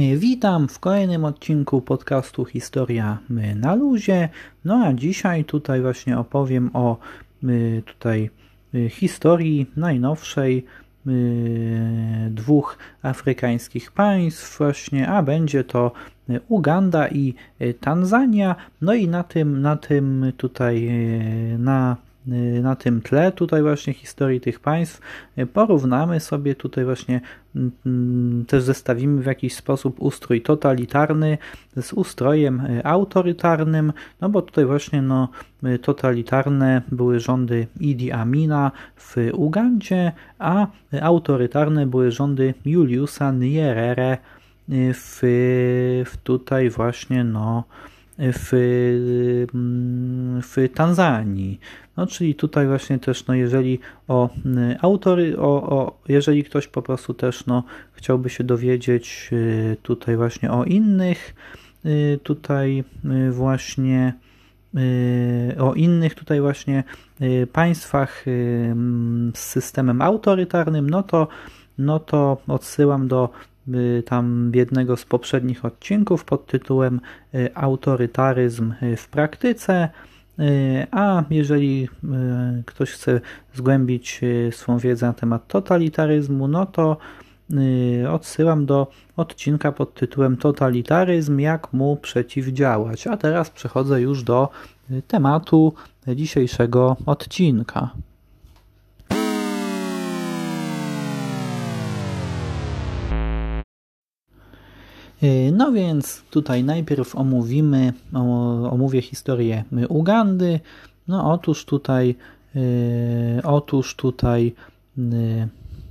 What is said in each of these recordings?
Witam w kolejnym odcinku podcastu Historia na luzie. No a dzisiaj tutaj właśnie opowiem o tutaj historii najnowszej dwóch afrykańskich państw właśnie, a będzie to Uganda i Tanzania. No i na tym, na tym tutaj na Y, na tym tle tutaj właśnie historii tych państw. Y, porównamy sobie tutaj właśnie mm, mm, też zestawimy w jakiś sposób ustrój totalitarny z ustrojem y, autorytarnym, no bo tutaj właśnie no, totalitarne były rządy Idi Amina w Ugandzie, a autorytarne były rządy Juliusa Nyerere w, w tutaj właśnie no w, w Tanzanii. No, czyli tutaj właśnie też, no, jeżeli o mm, autory, o, o, jeżeli ktoś po prostu też no, chciałby się dowiedzieć y, tutaj właśnie o innych, y, tutaj y, właśnie o innych tutaj właśnie państwach mm, z systemem autorytarnym, no to, no to odsyłam do tam jednego z poprzednich odcinków pod tytułem Autorytaryzm w praktyce. A jeżeli ktoś chce zgłębić swą wiedzę na temat totalitaryzmu, no to odsyłam do odcinka pod tytułem Totalitaryzm, jak mu przeciwdziałać. A teraz przechodzę już do tematu dzisiejszego odcinka. No więc tutaj najpierw omówimy, omówię historię Ugandy. No otóż tutaj, e, otóż tutaj e,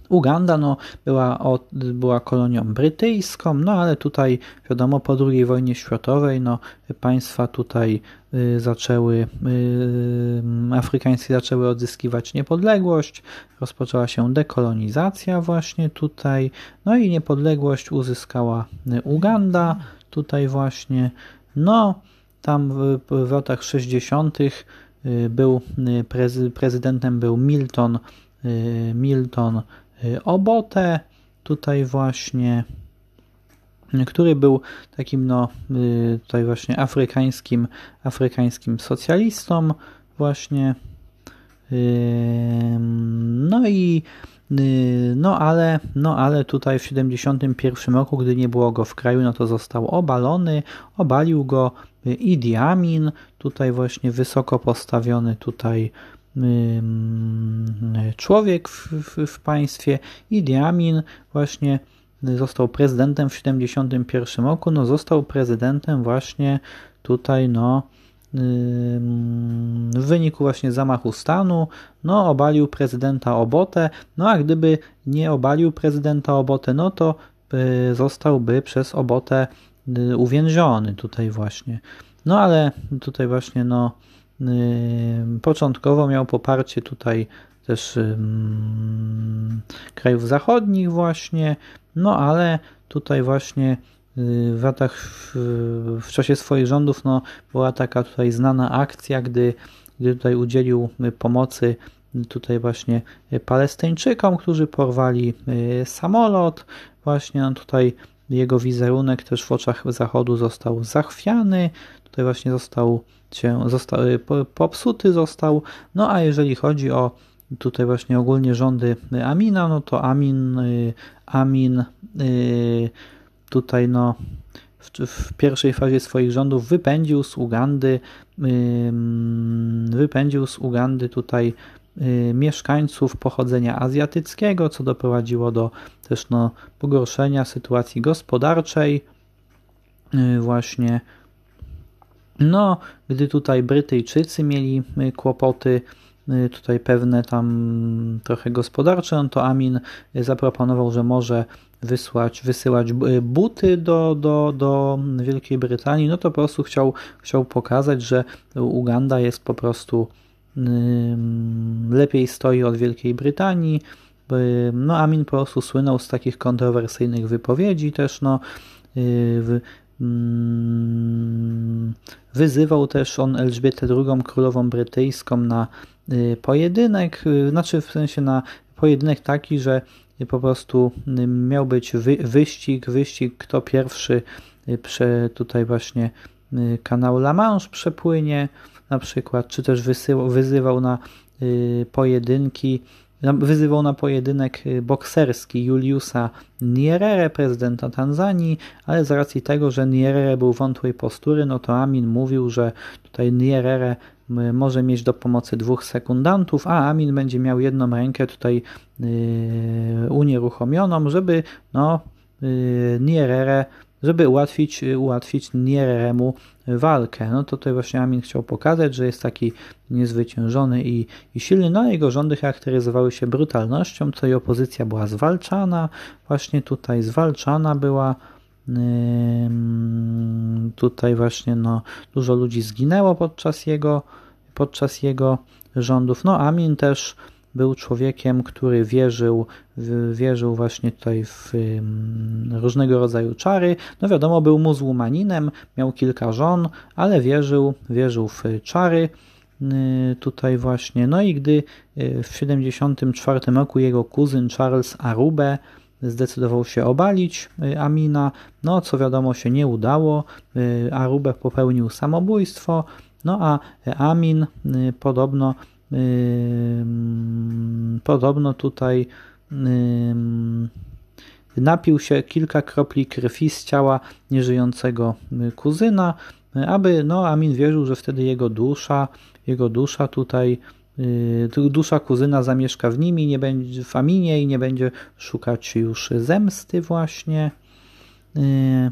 Uganda no, była, była kolonią brytyjską, no ale tutaj wiadomo po II wojnie światowej no, państwa tutaj y, zaczęły, y, afrykańskie zaczęły odzyskiwać niepodległość, rozpoczęła się dekolonizacja właśnie tutaj, no i niepodległość uzyskała Uganda tutaj właśnie, no tam w, w latach 60. Y, był prezydentem był Milton Milton Y, Obotę, tutaj właśnie, który był takim no, y, tutaj właśnie afrykańskim, afrykańskim socjalistą właśnie. No i no ale, no ale tutaj w 71 roku, gdy nie było go w kraju, no to został obalony, obalił go Idi Amin, tutaj właśnie wysoko postawiony tutaj człowiek w, w, w państwie. Idi Amin właśnie został prezydentem w 1971 roku, no został prezydentem właśnie tutaj, no w wyniku właśnie zamachu stanu, no obalił prezydenta Obotę, no a gdyby nie obalił prezydenta Obotę, no to y, zostałby przez Obotę y, uwięziony tutaj właśnie. No ale tutaj właśnie no Początkowo miał poparcie tutaj też krajów zachodnich właśnie, no ale tutaj właśnie y, w latach, w, czasie swoich rządów no, była taka tutaj znana akcja, gdy, gdy tutaj udzielił pomocy tutaj właśnie Palestyńczykom, którzy porwali y, samolot, właśnie no, tutaj jego wizerunek też w oczach Zachodu został zachwiany, tutaj właśnie został się został, popsuty został. No a jeżeli chodzi o tutaj właśnie ogólnie rządy Amina, no to Amin, y, Amin y, tutaj no w, w pierwszej fazie swoich rządów wypędził z Ugandy wypędził z Ugandy tutaj y, mieszkańców pochodzenia azjatyckiego, co doprowadziło do też no, pogorszenia sytuacji gospodarczej właśnie no, gdy tutaj Brytyjczycy mieli y, kłopoty, y, tutaj pewne tam trochę gospodarcze, no to Amin zaproponował, że może wysłać, wysyłać y, buty do, do, do Wielkiej Brytanii, no to po prostu chciał, chciał pokazać, że Uganda jest po prostu lepiej stoi od Wielkiej Brytanii. No Amin po prostu słynął z takich kontrowersyjnych wypowiedzi też, no wyzywał też on Elżbietę II, królową brytyjską, na y, pojedynek, y, znaczy w sensie na pojedynek taki, że po prostu miał być wy, wyścig, wyścig, kto pierwszy prze, tutaj właśnie kanał La Manche przepłynie, na przykład, czy też wysyłał, wyzywał na pojedynki wyzywał na pojedynek y, bokserski Juliusa Nyerere, prezydenta Tanzanii, ale z racji tego, że Nyerere był wątłej postury, no to Amin mówił, że tutaj Nyerere może mieć do pomocy dwóch sekundantów, a Amin będzie miał jedną rękę tutaj yy, unieruchomioną, żeby no, yy, Nyerere żeby ułatwić, ułatwić Niereremu walkę. No to tutaj właśnie Amin chciał pokazać, że jest taki niezwyciężony i, i silny. No jego rządy charakteryzowały się brutalnością, tutaj opozycja była zwalczana, właśnie tutaj zwalczana była. Tutaj właśnie no, dużo ludzi zginęło podczas jego, podczas jego rządów. No Amin też był człowiekiem, który wierzył, wierzył właśnie tutaj w różnego rodzaju czary. No wiadomo, był muzułmaninem, miał kilka żon, ale wierzył, wierzył w czary y, tutaj właśnie. No i gdy y, w 74 roku jego kuzyn Charles Arube zdecydował się obalić y, Amina, no co wiadomo się nie udało. Arube popełnił samobójstwo, no a Amin podobno Podobno tutaj napił się kilka kropli krwi z ciała nieżyjącego kuzyna, aby no, Amin wierzył, że wtedy jego dusza, jego dusza tutaj, y, dusza kuzyna zamieszka w nim i nie będzie w Aminie i nie będzie szukać już zemsty właśnie. Y,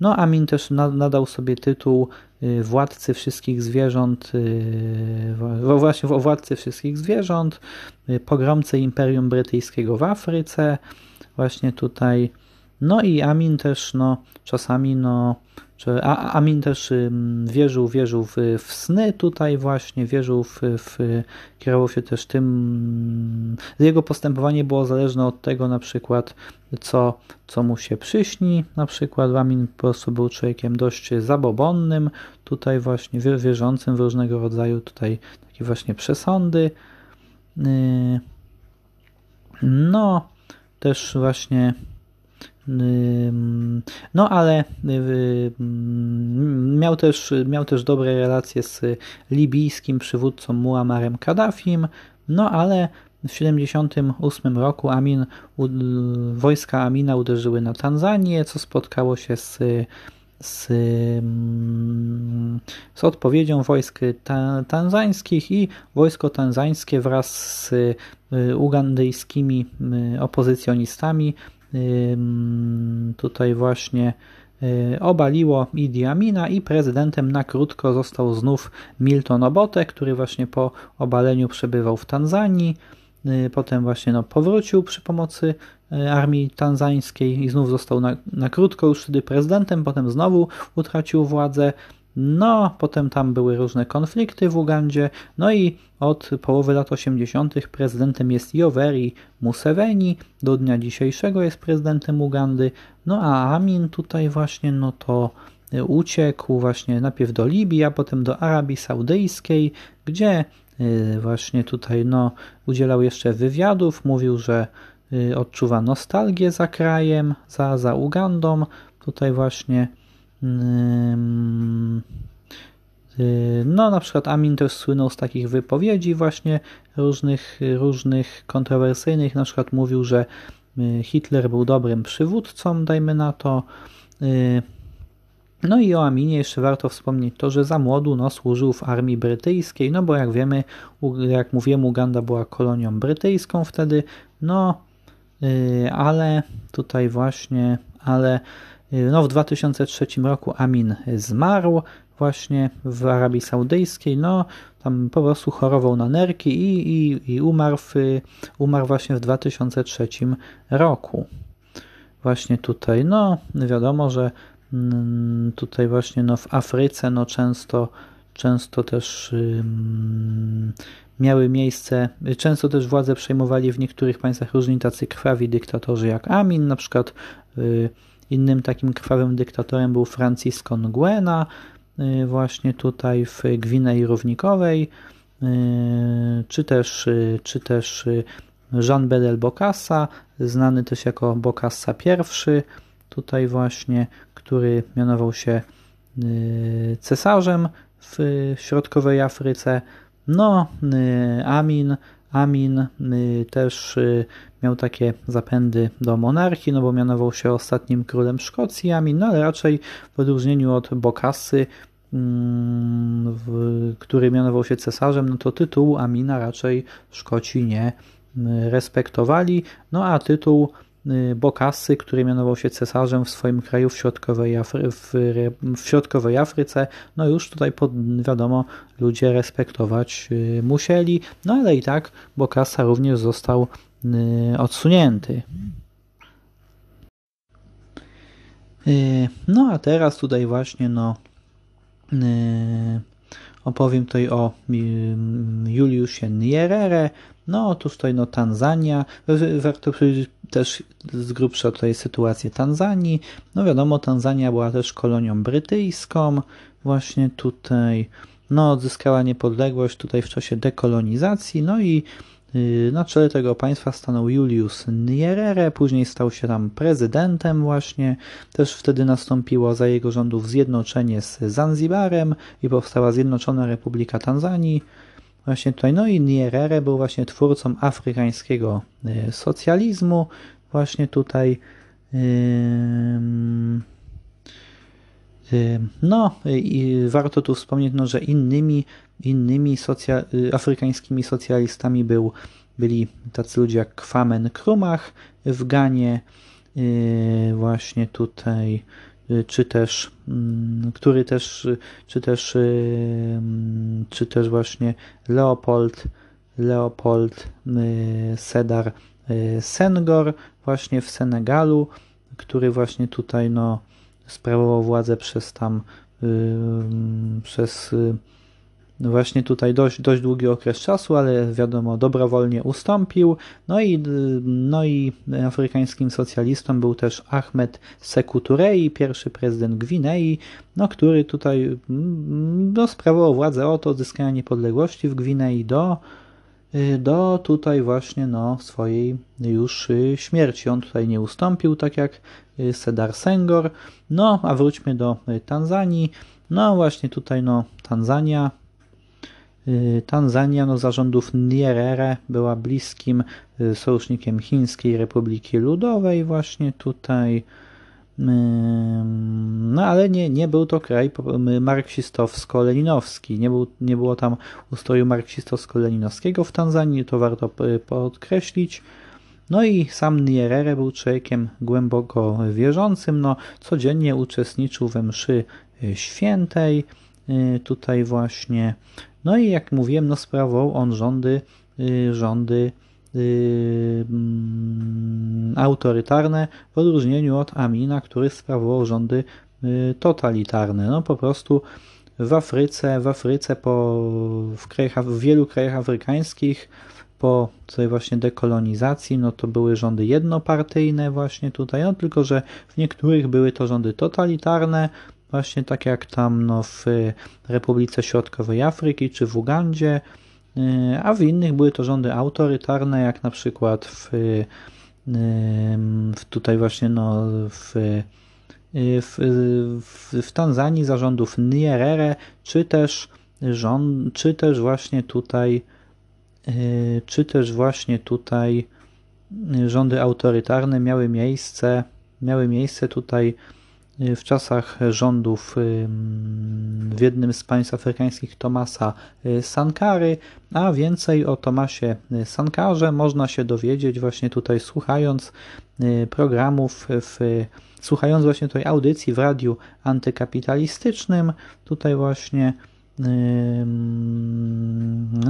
no, Amin też nadał sobie tytuł y, władcy wszystkich zwierząt, y, właśnie władcy wszystkich zwierząt, y, pogromcy Imperium Brytyjskiego w Afryce, właśnie tutaj. No i Amin też, no, czasami, no, czy Amin też wierzył, wierzył w, w sny tutaj właśnie, wierzył w, w, kierował się też tym, jego postępowanie było zależne od tego na przykład, co, co mu się przyśni, na przykład Amin po prostu był człowiekiem dość zabobonnym, tutaj właśnie wierzącym w różnego rodzaju tutaj takie właśnie przesądy. Y, no, też właśnie no ale miał też, miał też dobre relacje z libijskim przywódcą Muammarem Kaddafim, no ale w 1978 roku Amin, wojska Amina uderzyły na Tanzanię, co spotkało się z, z, z odpowiedzią wojsk ta, tanzańskich i wojsko tanzańskie wraz z y, ugandyjskimi y, opozycjonistami tutaj właśnie y, obaliło Idi Amina i prezydentem na krótko został znów Milton Obote, który właśnie po obaleniu przebywał w Tanzanii. Y, potem właśnie no, powrócił przy pomocy y, armii tanzańskiej i znów został na, na krótko już wtedy prezydentem, potem znowu utracił władzę. No, potem tam były różne konflikty w Ugandzie, no i od połowy lat 80. prezydentem jest Yoweri Museveni, do dnia dzisiejszego jest prezydentem Ugandy, no a Amin tutaj właśnie, no to uciekł właśnie najpierw do Libii, a potem do Arabii Saudyjskiej, gdzie y, właśnie tutaj no, udzielał jeszcze wywiadów, mówił, że y, odczuwa nostalgię za krajem, za, za Ugandą, tutaj właśnie no, na przykład Amin też słynął z takich wypowiedzi właśnie różnych, różnych kontrowersyjnych. Na przykład mówił, że y, Hitler był dobrym przywódcą, dajmy na to. Y, no i o Aminie jeszcze warto wspomnieć to, że za młodu no, służył w armii brytyjskiej, no bo jak wiemy, jak mówiłem, Uganda była kolonią brytyjską wtedy, no y, ale tutaj właśnie, ale no, w 2003 roku Amin zmarł właśnie w Arabii Saudyjskiej. No, tam po prostu chorował na nerki i, i, i umarł, w, umarł właśnie w 2003 roku. Właśnie tutaj, no wiadomo, że mm, tutaj właśnie no, w Afryce no, często, często też miały miejsce, często też władze przejmowali w niektórych państwach różni tacy krwawi dyktatorzy jak Amin, na przykład y, Innym takim krwawym dyktatorem był Francisco Nguena, y, właśnie tutaj w Gwinei Równikowej, y, czy też, y, czy też Jean Bedel Bokassa, znany też jako Bokassa I, tutaj właśnie, który mianował się cesarzem w środkowej Afryce. No, Amin, Amin też miał takie zapędy do monarchii, no bo mianował się ostatnim królem Szkocji Amin, no ale raczej w odróżnieniu od Bokassy, mm, który mianował się cesarzem, no to tytuł Amina raczej Szkoci nie respektowali, no a tytuł y, Bokassy, który mianował się cesarzem w swoim kraju w środkowej, Afry w, w środkowej Afryce, no już tutaj pod, wiadomo ludzie respektować y, musieli, no ale i tak Bokassa również został y, odsunięty. No a teraz tutaj właśnie no opowiem tutaj o Juliusie Nyerere, no otóż tutaj no Tanzania, warto też z grubsza tutaj sytuację Tanzanii. No wiadomo, Tanzania była też kolonią brytyjską, właśnie tutaj no odzyskała niepodległość tutaj w czasie dekolonizacji, no i y, na czele tego państwa stanął Julius Nyerere, później stał się tam prezydentem właśnie. Też wtedy nastąpiło za jego rządów zjednoczenie z Zanzibarem i powstała Zjednoczona Republika Tanzanii. Właśnie tutaj, no i Nyerere był właśnie twórcą afrykańskiego e, socjalizmu. Właśnie tutaj no i warto tu wspomnieć, no, że innymi, innymi socja afrykańskimi socjalistami był, byli tacy ludzie jak Kwame Nkrumah w Ganie, e, właśnie tutaj Y, czy też, mm, który też, czy też, y, mm, czy też właśnie Leopold, Leopold y, Sedar Senghor właśnie w Senegalu, który właśnie tutaj no, sprawował władzę przez tam przez no właśnie tutaj dość, dość długi okres czasu, ale wiadomo, dobrowolnie ustąpił. No i, no i afrykańskim socjalistą był też Ahmed Sekou Touré, pierwszy prezydent Gwinei, no, który tutaj mm, no, sprawował władzę od odzyskania niepodległości w Gwinei do, do tutaj właśnie no, swojej już śmierci. On tutaj nie ustąpił, tak jak Sedar Senghor. No, a wróćmy do Tanzanii. No właśnie tutaj no, Tanzania Y, Tanzania no, zarządów Nyerere była bliskim y, sojusznikiem Chińskiej Republiki Ludowej właśnie tutaj. No ale nie, nie był to kraj marksistowsko-leninowski. Nie, był, nie było tam ustroju marksistowsko-leninowskiego w Tanzanii, to warto podkreślić. No i sam Nyerere był człowiekiem głęboko wierzącym, no codziennie uczestniczył we mszy świętej, y, tutaj właśnie no i jak mówiłem, no sprawował on rządy, y, rządy yy, autorytarne w odróżnieniu od Amina, który sprawował rządy yy, totalitarne. No po prostu w Afryce, w Afryce po, w, krajach, w wielu krajach afrykańskich po tej właśnie dekolonizacji, no to były rządy jednopartyjne właśnie tutaj, no tylko, że w niektórych były to rządy totalitarne, właśnie tak jak tam no, w Republice Środkowej Afryki czy w Ugandzie, y, a w innych były to rządy autorytarne, jak na przykład w, y, w tutaj właśnie no, w, y, w, w, w Tanzanii zarządów Nyerere, czy też rząd, czy też właśnie tutaj czy też właśnie tutaj rządy autorytarne miały miejsce, miały miejsce tutaj w czasach rządów w jednym z państw afrykańskich Tomasa y, Sankary, a więcej o Tomasie Sankarze można się dowiedzieć właśnie tutaj słuchając y, programów w słuchając właśnie tej audycji w radiu antykapitalistycznym, tutaj właśnie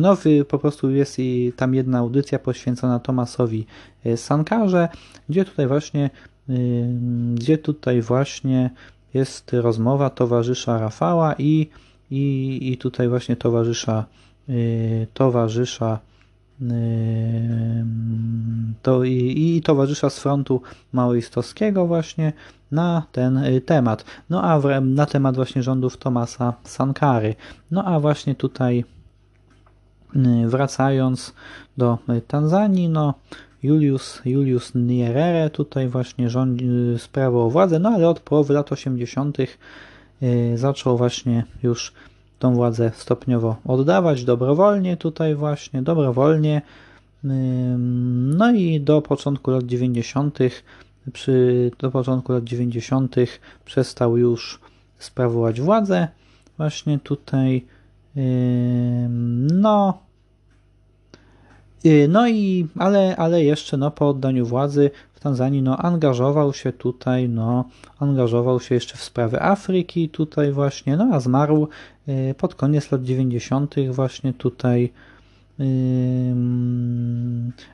no, po prostu jest i tam jedna audycja poświęcona Tomasowi Sankarze, gdzie tutaj właśnie gdzie tutaj właśnie jest rozmowa towarzysza Rafała i, i, i tutaj właśnie towarzysza y, towarzysza y, to, i, i towarzysza z frontu maoistowskiego właśnie na ten y, temat. No a w, na temat właśnie rządów Tomasa Sankary. No a właśnie tutaj wracając do Tanzanii, no Julius, Julius Nyerere tutaj właśnie rządzi, sprawował władzę, no ale od połowy lat 80. zaczął właśnie już tą władzę stopniowo oddawać dobrowolnie tutaj właśnie, dobrowolnie. No i do początku lat 90. Przy, do początku lat 90. przestał już sprawować władzę. Właśnie tutaj no no i, ale, ale jeszcze no, po oddaniu władzy w Tanzanii no, angażował się tutaj, no, angażował się jeszcze w sprawy Afryki tutaj właśnie, no a zmarł y, pod koniec lat 90. właśnie tutaj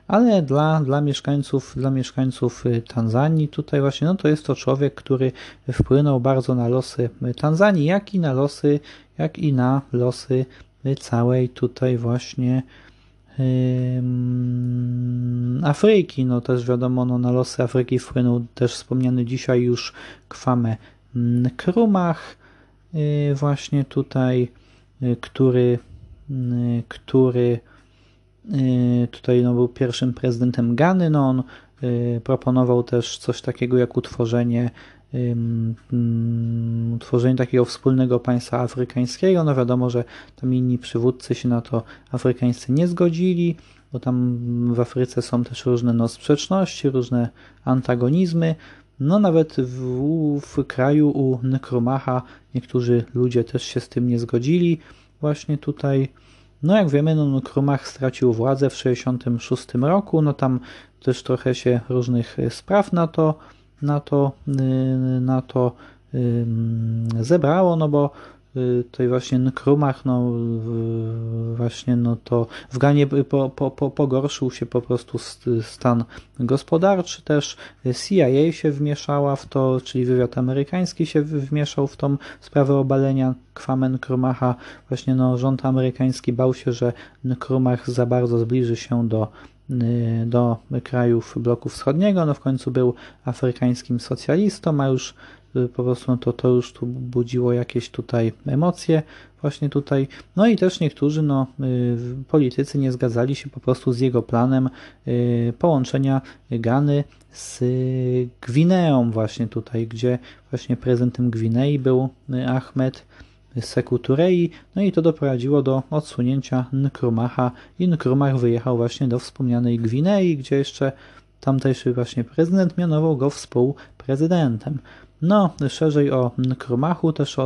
ale dla, dla mieszkańców dla mieszkańców y, Tanzanii tutaj właśnie no to jest to człowiek, który wpłynął bardzo na losy Tanzanii, jak i na losy, jak i na losy całej tutaj właśnie Afryki. No też wiadomo, no, na losy Afryki wpłynął też wspomniany dzisiaj już Kwame Krumach, y, właśnie tutaj, y, który, y, który tutaj no, był pierwszym prezydentem Gany. No, on proponował też coś takiego jak utworzenie utworzenie takiego wspólnego państwa afrykańskiego. No wiadomo, że tam inni przywódcy się na to afrykańscy nie zgodzili, bo tam w Afryce są też różne no, sprzeczności, różne antagonizmy. No nawet w, w kraju u Nkrumacha niektórzy ludzie też się z tym nie zgodzili. Właśnie tutaj, no jak wiemy, no stracił władzę w 1966 roku, no tam też trochę się różnych spraw na to na to, y, na to zebrało, no bo y, tutaj właśnie Krumach, no właśnie no to w Ganie po, po, po, pogorszył się po prostu stan gospodarczy też, CIA się wmieszała w to, czyli wywiad amerykański się wmieszał w tą sprawę obalenia Kwame Krumacha, właśnie no rząd amerykański bał się, że Krumach za bardzo zbliży się do Y, do krajów bloku wschodniego, no w końcu był afrykańskim socjalistą, a już y, po prostu no to, to już tu budziło jakieś tutaj emocje właśnie tutaj. No i też niektórzy no, y, politycy nie zgadzali się po prostu z jego planem połączenia Gany z Gwineą właśnie tutaj, gdzie właśnie prezydentem Gwinei był Ahmed Seku Turei, no i to doprowadziło do odsunięcia Nkrumacha i Nkrumach wyjechał właśnie do wspomnianej Gwinei, gdzie jeszcze tamtejszy właśnie prezydent mianował go współprezydentem. No, szerzej o Nkrumachu też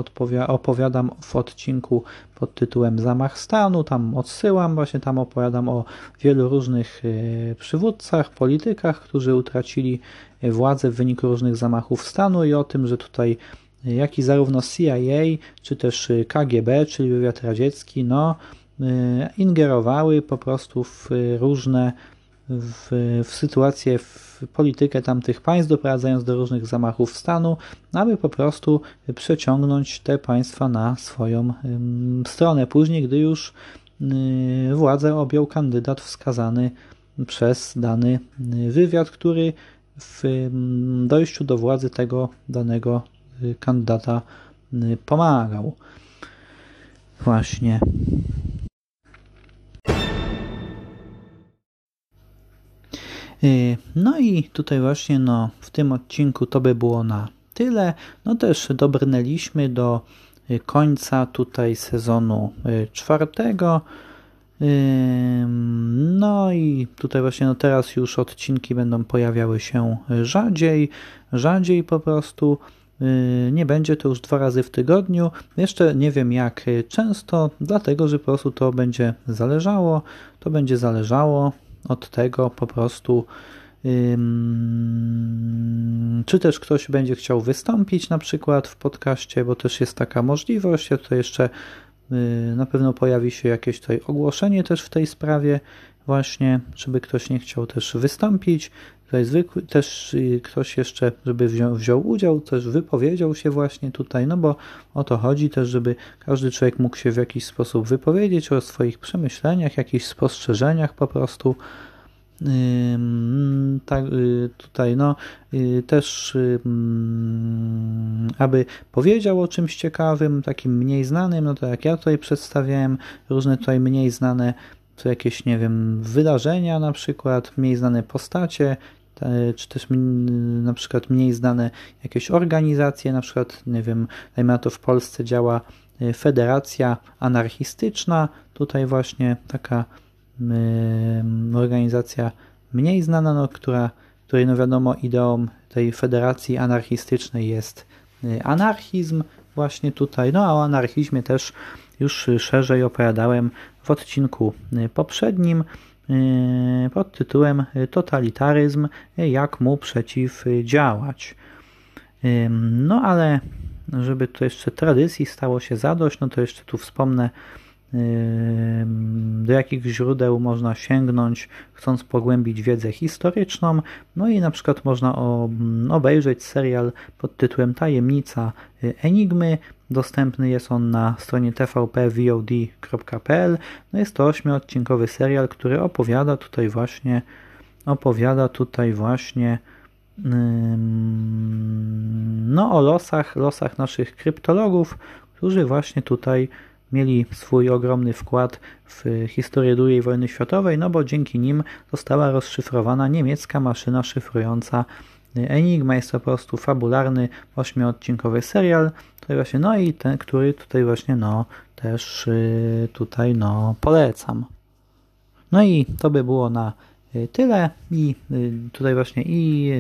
opowiadam w odcinku pod tytułem Zamach stanu, tam odsyłam, właśnie tam opowiadam o wielu różnych e, przywódcach, politykach, którzy utracili władzę w wyniku różnych zamachów stanu i o tym, że tutaj jak i zarówno CIA, czy też y, KGB, czyli wywiad radziecki, no, y, ingerowały po prostu w różne w, w sytuację, w politykę tamtych państw, doprowadzając do różnych zamachów stanu, aby po prostu przeciągnąć te państwa na swoją stronę. Później, gdy już y, władzę objął kandydat wskazany przez dany wywiad, który w dojściu do władzy tego danego kandydata y, pomagał. Właśnie. Y, no i tutaj właśnie no, w tym odcinku to by było na tyle. No też dobrnęliśmy do y, końca tutaj sezonu czwartego. No i tutaj właśnie no teraz już odcinki będą pojawiały się rzadziej, rzadziej po prostu. Y, nie będzie to już dwa razy w tygodniu. Jeszcze nie wiem jak często, dlatego że po prostu to będzie zależało. To będzie zależało od tego po prostu. Czy też ktoś będzie chciał wystąpić na przykład w podcaście, bo też jest taka możliwość. Ja tutaj jeszcze y, na pewno pojawi się jakieś tutaj ogłoszenie też w tej sprawie, właśnie, żeby ktoś nie chciał też wystąpić. Tutaj zwykły, też y, ktoś jeszcze, żeby wziął, wziął udział, też wypowiedział się właśnie tutaj, no bo o to chodzi też, żeby każdy człowiek mógł się w jakiś sposób wypowiedzieć o swoich przemyśleniach, jakichś spostrzeżeniach po prostu. Tak, y, tutaj no y, też aby powiedział o czymś ciekawym, takim mniej znanym, no to jak ja tutaj przedstawiałem różne tutaj mniej znane co jakieś, nie wiem, wydarzenia na przykład, mniej znane postacie, czy też na przykład mniej znane jakieś organizacje, na przykład, nie wiem, dajmy na to w Polsce działa Federacja Anarchistyczna, tutaj właśnie taka organizacja mniej znana, no, która, której no wiadomo ideą tej federacji anarchistycznej jest anarchizm. Właśnie tutaj, no a o anarchizmie też już szerzej opowiadałem w odcinku poprzednim pod tytułem Totalitaryzm, jak mu przeciwdziałać. No ale żeby to jeszcze tradycji stało się zadość, no to jeszcze tu wspomnę do jakich źródeł można sięgnąć, chcąc pogłębić wiedzę historyczną. No i na przykład można obejrzeć serial pod tytułem Tajemnica Enigmy. Dostępny jest on na stronie tvpvod.pl. No jest to ośmiodcinkowy serial, który opowiada tutaj właśnie opowiada tutaj właśnie no o losach, losach naszych kryptologów, którzy właśnie tutaj mieli swój ogromny wkład w historię II wojny światowej, no bo dzięki nim została rozszyfrowana niemiecka maszyna szyfrująca Enigma. Jest to po prostu fabularny, ośmiodcinkowy serial, tutaj właśnie, no i ten, który tutaj właśnie, no, też y, tutaj, no, polecam. No i to by było na y, tyle i y, tutaj właśnie i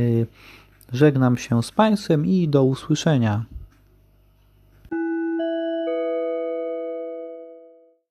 żegnam się z Państwem i do usłyszenia.